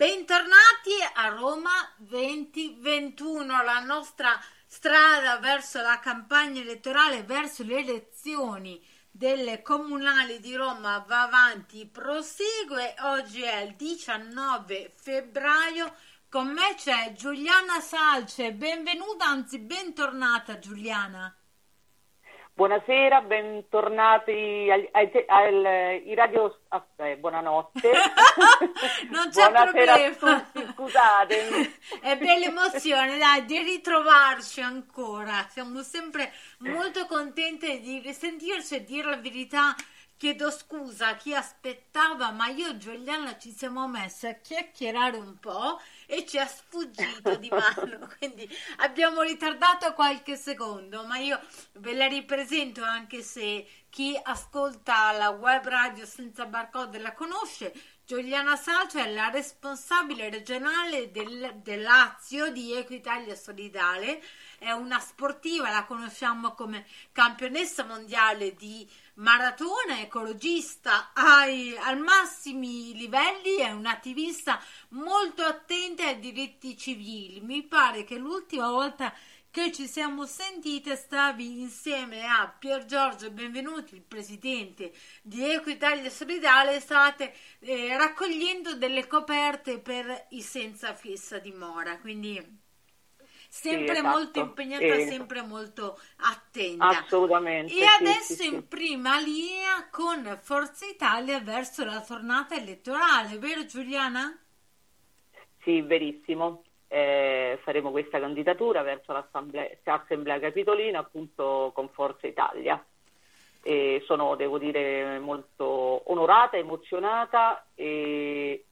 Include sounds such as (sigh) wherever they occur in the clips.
Bentornati a Roma 2021, la nostra strada verso la campagna elettorale, verso le elezioni delle comunali di Roma va avanti, prosegue. Oggi è il 19 febbraio. Con me c'è Giuliana Salce. Benvenuta, anzi bentornata Giuliana. Buonasera, bentornati ai radio. Aspetta, buonanotte. (laughs) non c'è Buonasera problema. a tutti, scusatemi. (laughs) È bella emozione, dai, di ritrovarci ancora. Siamo sempre molto contente di risentirci e dire la verità. Chiedo scusa a chi aspettava, ma io e Giuliana ci siamo messi a chiacchierare un po' e ci è sfuggito di mano, (laughs) quindi abbiamo ritardato qualche secondo, ma io ve la ripresento anche se chi ascolta la web radio senza barcode la conosce. Giuliana Salcio è la responsabile regionale del, del Lazio di Equitalia Solidale, è una sportiva, la conosciamo come campionessa mondiale di maratona, ecologista ai, al massimi livelli, è un'attivista molto attenta ai diritti civili. Mi pare che l'ultima volta che ci siamo sentite stavi insieme a Pier Giorgio Benvenuti, il presidente di Equitalia Solidale, state eh, raccogliendo delle coperte per i senza fissa dimora, quindi sempre sì, esatto. molto impegnata, eh, sempre molto attenta. Assolutamente. E adesso sì, in prima linea con Forza Italia verso la tornata elettorale, vero Giuliana? Sì, verissimo. Eh, faremo questa candidatura verso l'Assemblea, l'Assemblea Capitolina appunto con Forza Italia. E sono, devo dire, molto onorata, emozionata e,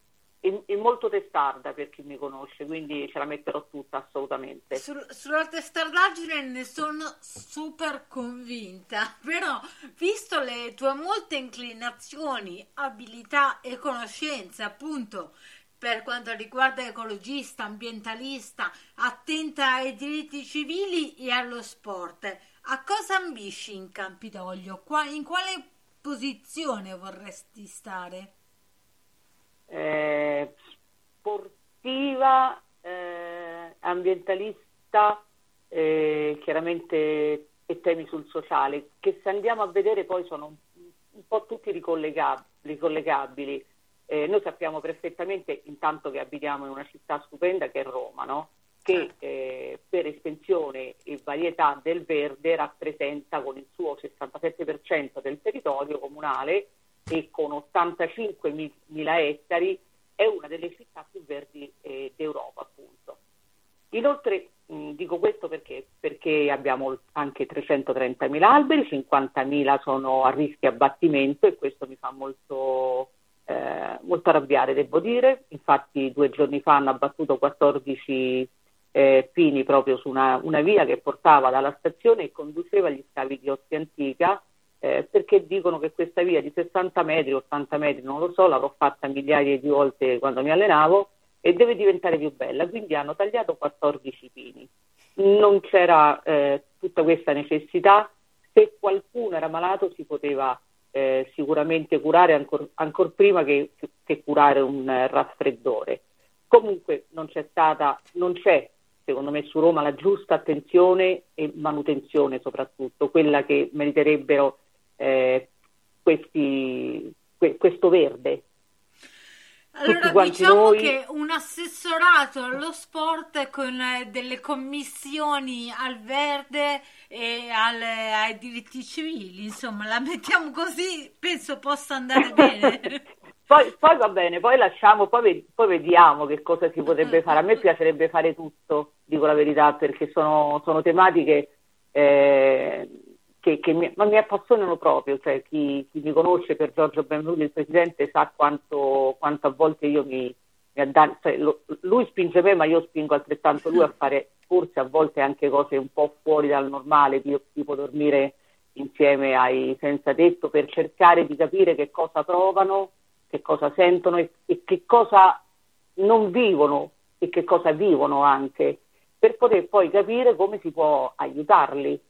e, e, molto testarda per chi mi conosce, quindi ce la metterò tutta assolutamente. Sul, sulla testardaggine ne sono super convinta, (laughs) però visto le tue molte inclinazioni, abilità e conoscenze appunto per quanto riguarda ecologista, ambientalista, attenta ai diritti civili e allo sport, a cosa ambisci in Campidoglio? In quale posizione vorresti stare? Eh, sportiva, eh, ambientalista, eh, chiaramente e temi sul sociale, che se andiamo a vedere poi sono un, un po' tutti ricollegab- ricollegabili. Eh, noi sappiamo perfettamente, intanto che abitiamo in una città stupenda che è Roma, no? che eh, per estensione e varietà del verde rappresenta con il suo 67% del territorio comunale e con 85.000 ettari è una delle città più verdi eh, d'Europa appunto. Inoltre mh, dico questo perché? perché abbiamo anche 330.000 alberi, 50.000 sono a rischio abbattimento e questo mi fa molto, eh, molto arrabbiare devo dire, infatti due giorni fa hanno abbattuto 14 eh, pini proprio su una, una, via che portava dalla stazione e conduceva agli scavi di Ostia Antica eh, perché dicono che questa via di 60 metri, 80 metri, non lo so, l'avrò fatta migliaia di volte quando mi allenavo e deve diventare più bella, quindi hanno tagliato 14 pini. Non c'era eh, tutta questa necessità, se qualcuno era malato si poteva eh, sicuramente curare ancora ancor prima che, che curare un eh, raffreddore. Comunque non c'è stata, non c'è secondo me su Roma la giusta attenzione e manutenzione soprattutto, quella che meriterebbero eh, questi, que, questo verde. Allora diciamo noi... che un assessorato allo sport con eh, delle commissioni al verde e al, ai diritti civili, insomma, la mettiamo così, penso possa andare bene. (laughs) Poi, poi, va bene, poi lasciamo, poi, poi, vediamo che cosa si potrebbe fare. A me (laughs) piacerebbe fare tutto, dico la verità, perché sono, sono tematiche eh, che, che mi, ma mi appassionano proprio, cioè chi, chi, mi conosce per Giorgio Benvenuti, il presidente, sa quanto, quanto a volte io mi, mi addan- cioè, lo, lui spinge me, ma io spingo altrettanto lui a fare forse a volte anche cose un po' fuori dal normale, tipo dormire insieme ai senza tetto per cercare di capire che cosa provano, che cosa sentono e, e che cosa non vivono e che cosa vivono anche, per poter poi capire come si può aiutarli.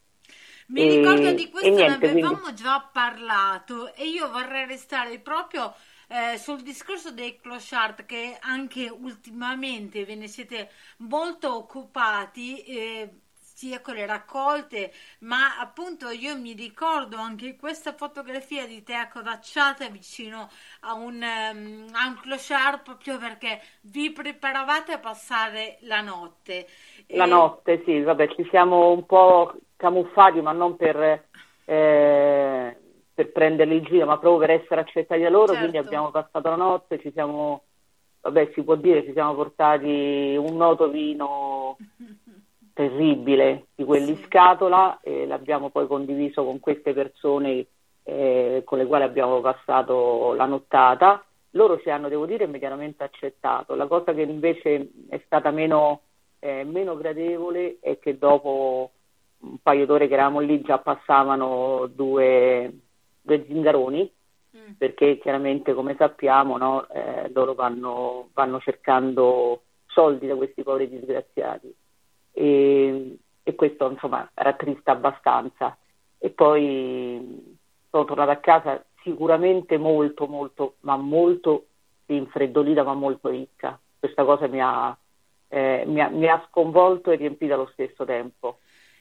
Mi e, ricordo di questo, ne avevamo quindi... già parlato e io vorrei restare proprio eh, sul discorso dei clochard che anche ultimamente ve ne siete molto occupati. Eh, sia con le raccolte, ma appunto io mi ricordo anche questa fotografia di te accovacciata vicino a un, um, a un clochard proprio perché vi preparavate a passare la notte. La e... notte, sì, vabbè, ci siamo un po' camuffati, ma non per... Eh, per prenderli in giro, ma proprio per essere accettati da loro, certo. quindi abbiamo passato la notte, ci siamo, vabbè si può dire, ci siamo portati un noto vino (laughs) terribile di quelli in scatola e l'abbiamo poi condiviso con queste persone eh, con le quali abbiamo passato la nottata. Loro ci hanno, devo dire, immediatamente accettato. La cosa che invece è stata meno, eh, meno gradevole è che dopo un paio d'ore che eravamo lì già passavano due, due zingaroni, mm. perché chiaramente come sappiamo no, eh, loro vanno, vanno cercando soldi da questi poveri disgraziati e, e questo insomma rattrista abbastanza. E poi sono tornata a casa sicuramente molto, molto, ma molto infreddolita, ma molto ricca. Questa cosa mi ha, eh, mi ha, mi ha sconvolto e riempita allo stesso tempo.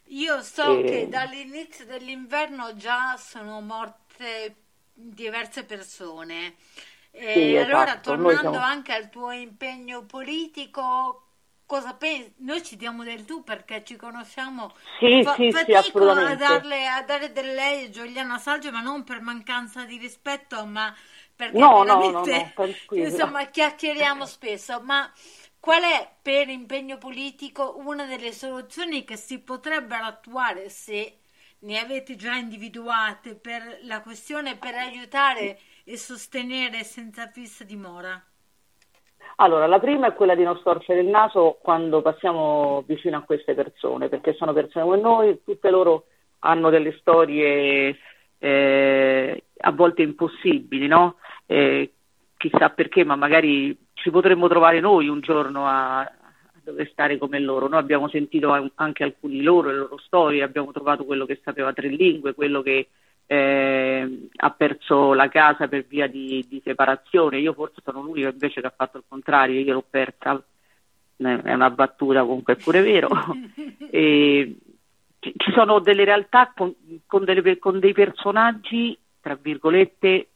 Io so e... che dall'inizio dell'inverno già sono morte diverse persone. Sì, allora, esatto. tornando siamo... anche al tuo impegno politico, cosa pensi? Noi ci diamo del tu perché ci conosciamo. Sì, Fa- sì, sì, assolutamente. A, darle, a dare del lei a Giuliana Saggio, ma non per mancanza di rispetto, ma perché no, veramente, no, no, no, insomma, chiacchieriamo (laughs) spesso. Ma qual è per impegno politico una delle soluzioni che si potrebbero attuare se ne avete già individuate per la questione per aiutare e sostenere senza fissa dimora? Allora, la prima è quella di non storcere il naso quando passiamo vicino a queste persone, perché sono persone come noi, tutte loro hanno delle storie eh, a volte impossibili, no? Eh, chissà perché, ma magari ci potremmo trovare noi un giorno a, a dover stare come loro. Noi abbiamo sentito anche alcuni loro, le loro storie, abbiamo trovato quello che sapeva tre lingue, quello che eh, ha perso la casa per via di, di, separazione. Io forse sono l'unico invece che ha fatto il contrario, io l'ho persa, è una battuta comunque è pure vero. (laughs) e, ci sono delle realtà con, con, delle, con, dei personaggi, tra virgolette,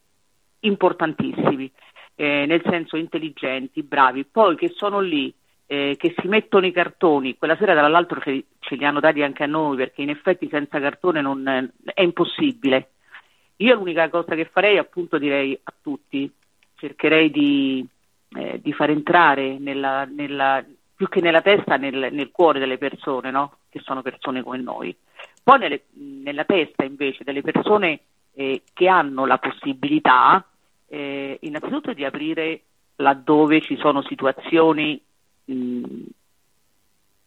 importantissimi, eh, nel senso intelligenti, bravi, poi che sono lì eh, che si mettono i cartoni, quella sera tra l'altro ce, ce, li hanno dati anche a noi perché in effetti senza cartone non, è impossibile. Io l'unica cosa che farei appunto direi a tutti, cercherei di, eh, di far entrare nella, nella, più che nella testa, nel, nel cuore delle persone, no? che sono persone come noi. Poi nelle, nella testa invece delle persone eh, che hanno la possibilità eh, innanzitutto di aprire laddove ci sono situazioni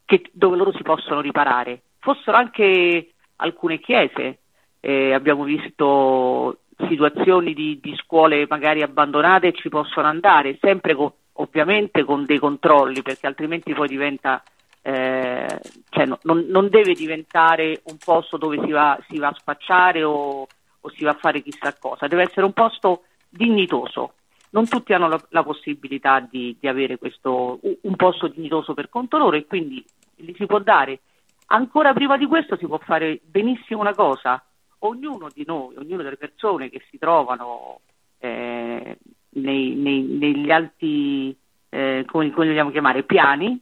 che, dove loro si possono riparare. Fossero anche alcune chiese, eh, abbiamo visto situazioni di, di, scuole magari abbandonate ci possono andare, sempre con, ovviamente con dei controlli, perché altrimenti poi diventa, eh, cioè no, non, non, deve diventare un posto dove si va, si va a spacciare o, o si va a fare chissà cosa, deve essere un posto dignitoso non tutti hanno la, la possibilità di, di, avere questo, un posto dignitoso per conto loro e quindi gli si può dare. Ancora prima di questo si può fare benissimo una cosa, ognuno di noi, ognuna delle persone che si trovano eh, nei, nei, negli alti, eh, come li vogliamo chiamare, piani,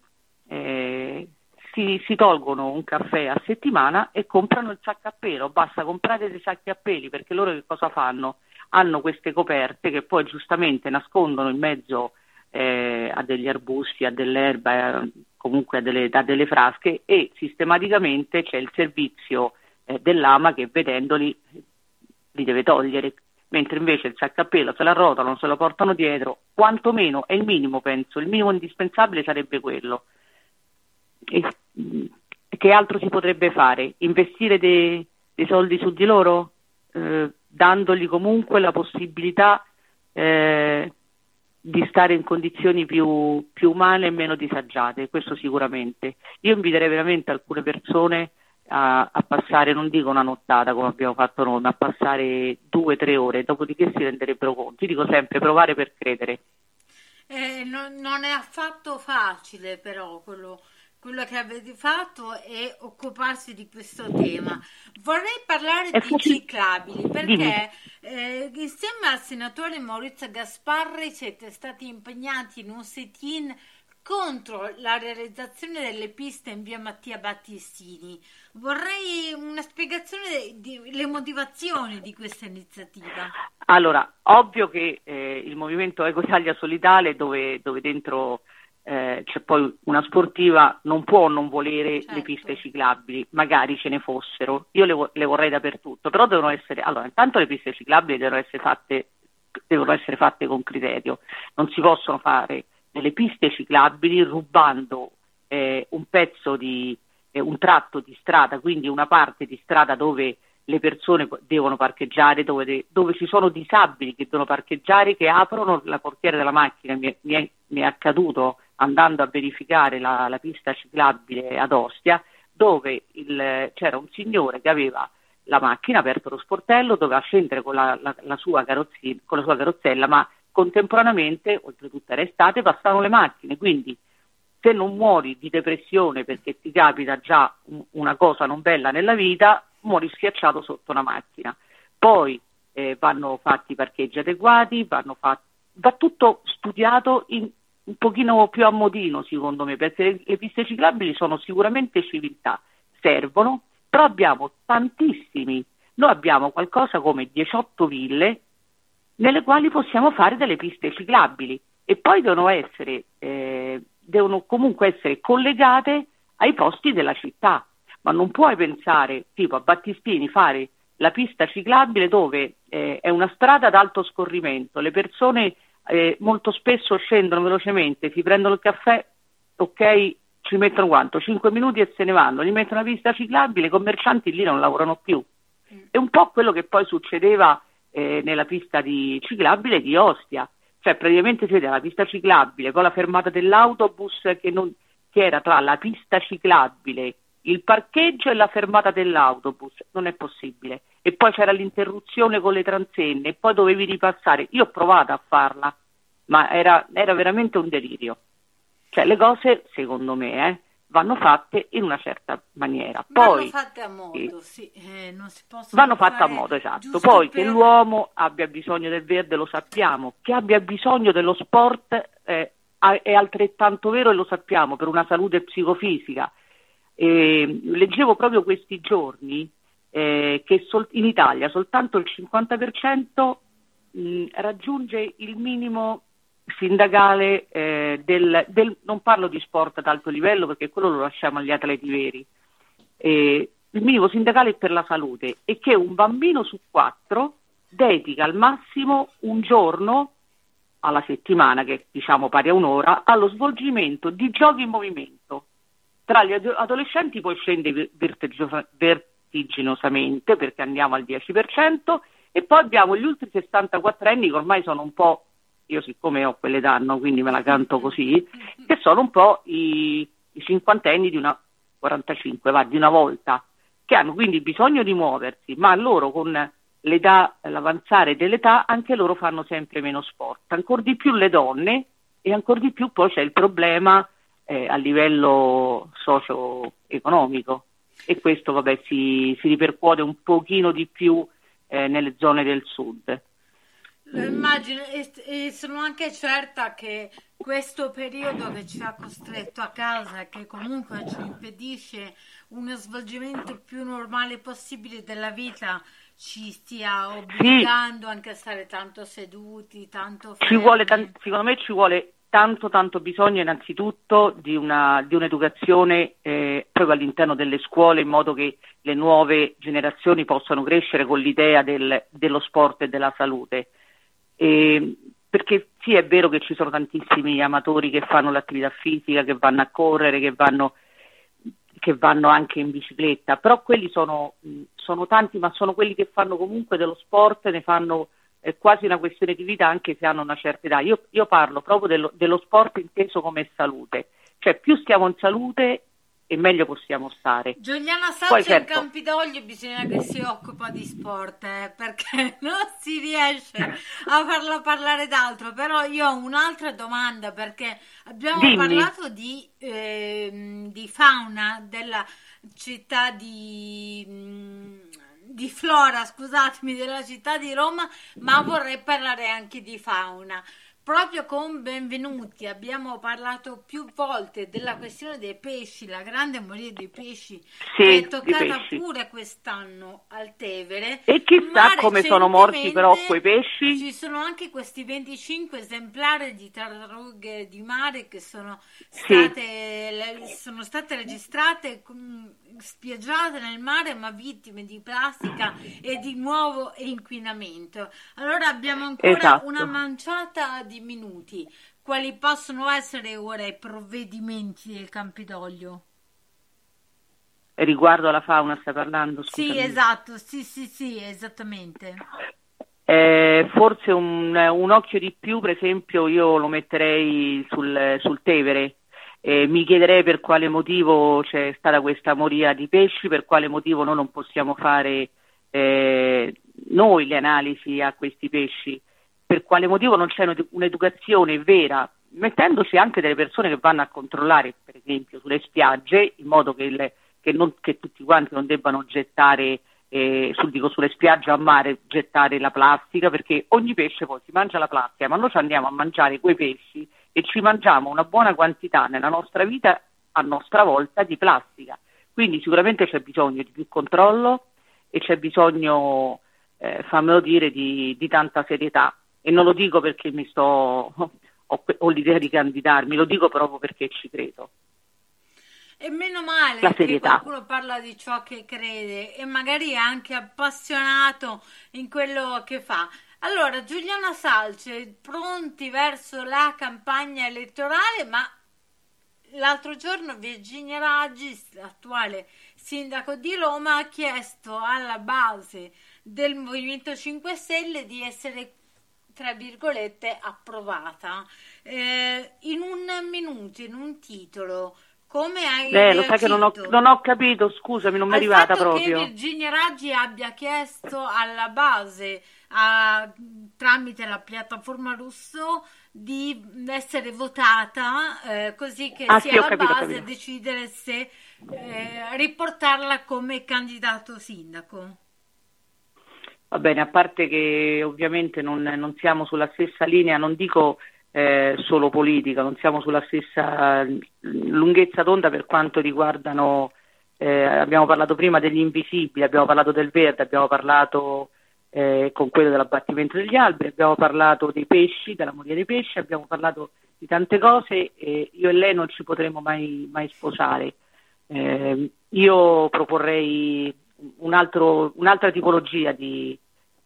eh, si, si, tolgono un caffè a settimana e comprano il sacco a pelo, basta comprare dei sacchi a peli perché loro che cosa fanno? Hanno queste coperte che poi giustamente nascondono in mezzo eh, a degli arbusti, a dell'erba, eh, comunque a delle, a delle, frasche e sistematicamente c'è il servizio eh, dell'ama che vedendoli li deve togliere, mentre invece il sacco a pelo se la rotano, se lo portano dietro, quantomeno è il minimo, penso, il minimo indispensabile sarebbe quello. E, mm, che altro si potrebbe fare? Investire dei, dei soldi su di loro, eh, dandogli comunque la possibilità eh, di stare in condizioni più, più, umane e meno disagiate, questo sicuramente. Io inviterei veramente alcune persone a, a, passare, non dico una nottata come abbiamo fatto noi, ma a passare due o tre ore, dopodiché si renderebbero conto. Io dico sempre provare per credere. Eh, non, non, è affatto facile però quello quello che avete fatto è occuparsi di questo tema. Vorrei parlare è di ciclabili perché eh, insieme al senatore Maurizio Gasparri siete stati impegnati in un sit-in contro la realizzazione delle piste in via Mattia Battistini. Vorrei una spiegazione delle motivazioni di questa iniziativa. Allora, ovvio che eh, il movimento Eco Italia Solidale, dove, dove dentro eh, c'è poi una sportiva, non può non volere certo. le piste ciclabili, magari ce ne fossero, io le, le, vorrei dappertutto, però devono essere, allora intanto le piste ciclabili devono essere fatte, devono essere fatte con criterio, non si possono fare delle piste ciclabili rubando eh, un pezzo di, eh, un tratto di strada, quindi una parte di strada dove le persone devono parcheggiare, dove, de- dove, ci sono disabili che devono parcheggiare, che aprono la portiera della macchina. Mi è, mi è, mi è accaduto andando a verificare la, la, pista ciclabile ad Ostia, dove il, c'era un signore che aveva la macchina, aperto lo sportello, doveva scendere con la, la, la sua, con la sua carrozzella, ma contemporaneamente, oltretutto era estate, passavano le macchine, quindi se non muori di depressione perché ti capita già una cosa non bella nella vita, muori schiacciato sotto una macchina. Poi eh, vanno fatti parcheggi adeguati, fatti, va tutto studiato in, un pochino più a modino secondo me, perché le, piste ciclabili sono sicuramente civiltà, servono, però abbiamo tantissimi, noi abbiamo qualcosa come 18 ville nelle quali possiamo fare delle piste ciclabili e poi devono essere, eh, devono comunque essere collegate ai posti della città. Ma non puoi pensare tipo a Battispini fare la pista ciclabile dove eh, è una strada ad alto scorrimento, le persone eh, molto spesso scendono velocemente, si prendono il caffè, ok, ci mettono quanto? 5 minuti e se ne vanno, gli mettono una pista ciclabile, i commercianti lì non lavorano più. È un po' quello che poi succedeva eh, nella pista di ciclabile di Ostia, cioè praticamente si vede la pista ciclabile, poi la fermata dell'autobus che, non, che era tra la pista ciclabile il parcheggio e la fermata dell'autobus, non è possibile. E poi c'era l'interruzione con le transenne e poi dovevi ripassare. Io ho provato a farla, ma era, era veramente un delirio. Cioè le cose, secondo me, eh, vanno fatte in una certa maniera. Poi, vanno fatte a modo, sì, eh, non si possono Vanno fatte a modo, esatto. Poi per... che l'uomo abbia bisogno del verde lo sappiamo, che abbia bisogno dello sport eh, è altrettanto vero e lo sappiamo per una salute psicofisica eh, leggevo proprio questi giorni eh, che sol- in Italia soltanto il 50% mh, raggiunge il minimo sindacale eh, del, del, non parlo di sport ad alto livello perché quello lo lasciamo agli atleti veri, eh, il minimo sindacale per la salute e che un bambino su quattro dedica al massimo un giorno alla settimana, che diciamo pari a un'ora, allo svolgimento di giochi in movimento. Tra gli adolescenti poi scende vertiginosamente perché andiamo al 10% e poi abbiamo gli ultimi 64 anni che ormai sono un po', io siccome ho quelle danno quindi me la canto così, che sono un po' i, i cinquantenni di una 45, va, di una volta, che hanno quindi bisogno di muoversi, ma loro con l'età, l'avanzare dell'età, anche loro fanno sempre meno sport, ancora di più le donne e ancora di più poi c'è il problema eh, a livello socio-economico e questo vabbè, si, si, ripercuote un pochino di più eh, nelle zone del sud. Lo immagino e, e, sono anche certa che questo periodo che ci ha costretto a casa e che comunque ci impedisce uno svolgimento più normale possibile della vita ci stia obbligando sì. anche a stare tanto seduti, tanto fermi. Ci vuole, secondo me ci vuole tanto tanto bisogno innanzitutto di, una, di un'educazione eh, proprio all'interno delle scuole in modo che le nuove generazioni possano crescere con l'idea del, dello sport e della salute. E, perché sì è vero che ci sono tantissimi amatori che fanno l'attività fisica, che vanno a correre, che vanno, che vanno anche in bicicletta, però quelli sono, sono, tanti, ma sono quelli che fanno comunque dello sport, ne fanno eh, quasi una questione di vita anche se hanno una certa età. Io, io parlo proprio dello, dello sport inteso come salute, cioè più stiamo in salute e meglio possiamo stare. Giuliana Saccia certo, in Campidoglio bisogna che si occupa di sport eh, perché (laughs) non si riesce a farla parlare d'altro però io ho un'altra domanda perché abbiamo Dimmi. parlato di, eh, di, fauna della città di, mm, di Flora scusatemi della città di Roma ma vorrei parlare anche di fauna Proprio con Benvenuti abbiamo parlato più volte della questione dei pesci, la grande moria dei pesci sì, che è toccata pure quest'anno al Tevere. E chissà come sono morti però quei pesci. Ci sono anche questi 25 esemplari di tartarughe di mare che sono state, sì. sono state registrate spiaggiate nel mare ma vittime di plastica e di nuovo inquinamento. Allora abbiamo ancora esatto. una manciata di minuti. Quali possono essere ora i provvedimenti del Campidoglio? Riguardo alla fauna stai parlando? Scusami. Sì, esatto, sì, sì, sì, esattamente. Eh, forse un, un, occhio di più, per esempio, io lo metterei sul, sul Tevere, eh, mi chiederei per quale motivo c'è stata questa moria di pesci, per quale motivo noi non possiamo fare eh, noi le analisi a questi pesci, per quale motivo non c'è un'educazione vera, mettendoci anche delle persone che vanno a controllare, per esempio, sulle spiagge, in modo che, il, che, non, che tutti quanti non debbano gettare eh, sul, dico, sulle spiagge a mare gettare la plastica perché ogni pesce poi si mangia la plastica ma noi ci andiamo a mangiare quei pesci e ci mangiamo una buona quantità nella nostra vita a nostra volta di plastica. Quindi sicuramente c'è bisogno di più controllo e c'è bisogno, eh, fammelo dire, di, di, tanta serietà. E non lo dico perché mi sto, ho, ho l'idea di candidarmi, lo dico proprio perché ci credo. E meno male la che qualcuno parla di ciò che crede e magari è anche appassionato in quello che fa. Allora, Giuliana Salce, pronti verso la campagna elettorale, ma l'altro giorno Virginia Raggi, l'attuale sindaco di Roma, ha chiesto alla base del Movimento 5 Stelle di essere tra virgolette approvata eh, in un minuto, in un titolo. Come hai Beh, lo sai che non ho, non ho, capito, scusami, non mi è arrivata proprio. che Virginia Raggi abbia chiesto alla base a, tramite la piattaforma russo di essere votata eh, così che ah, sia sì, la capito, base a decidere se eh, riportarla come candidato sindaco. Va bene, a parte che ovviamente non, non siamo sulla stessa linea, non dico eh, solo politica, non siamo sulla stessa lunghezza d'onda per quanto riguardano, eh, abbiamo parlato prima degli invisibili, abbiamo parlato del verde, abbiamo parlato eh, con quello dell'abbattimento degli alberi, abbiamo parlato dei pesci, della moria dei pesci, abbiamo parlato di tante cose e io e lei non ci potremo mai, mai sposare. Eh, io proporrei un altro, un'altra tipologia di,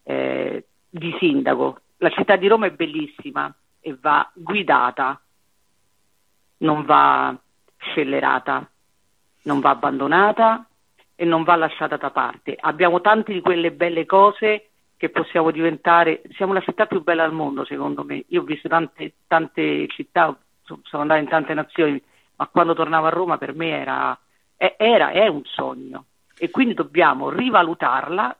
eh, di sindaco. La città di Roma è bellissima e va guidata, non va scellerata, non va abbandonata e non va lasciata da parte. Abbiamo tante di quelle belle cose che possiamo diventare, siamo la città più bella al mondo secondo me, io ho visto tante, tante città, sono andata in tante nazioni, ma quando tornavo a Roma per me era, era è un sogno. E quindi dobbiamo rivalutarla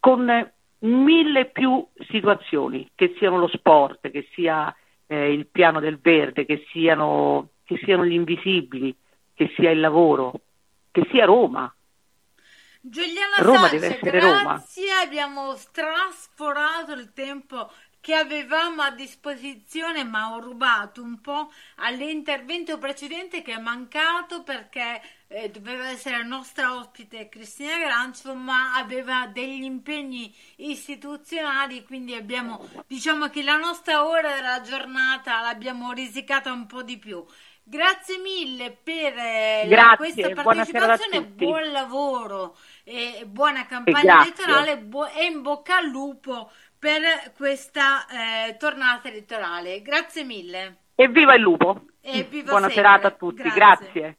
con mille più situazioni, che siano lo sport, che sia eh, il piano del verde, che siano, che siano gli invisibili, che sia il lavoro, che sia Roma, Giuliana Roma Sanchez, deve essere grazie, Roma. abbiamo trasforato il tempo che che avevamo a disposizione, ma ho rubato un po' all'intervento precedente che è mancato perché eh, doveva essere la nostra ospite Cristina Grancio, ma aveva degli impegni istituzionali, quindi abbiamo, diciamo che la nostra ora della giornata l'abbiamo risicata un po' di più. Grazie mille per eh, Grazie, questa partecipazione, buon lavoro e buona campagna elettorale bu- e in bocca al lupo per questa eh, tornata elettorale. Grazie mille. E viva il lupo! E viva Buona sempre. serata a tutti, Grazie. grazie.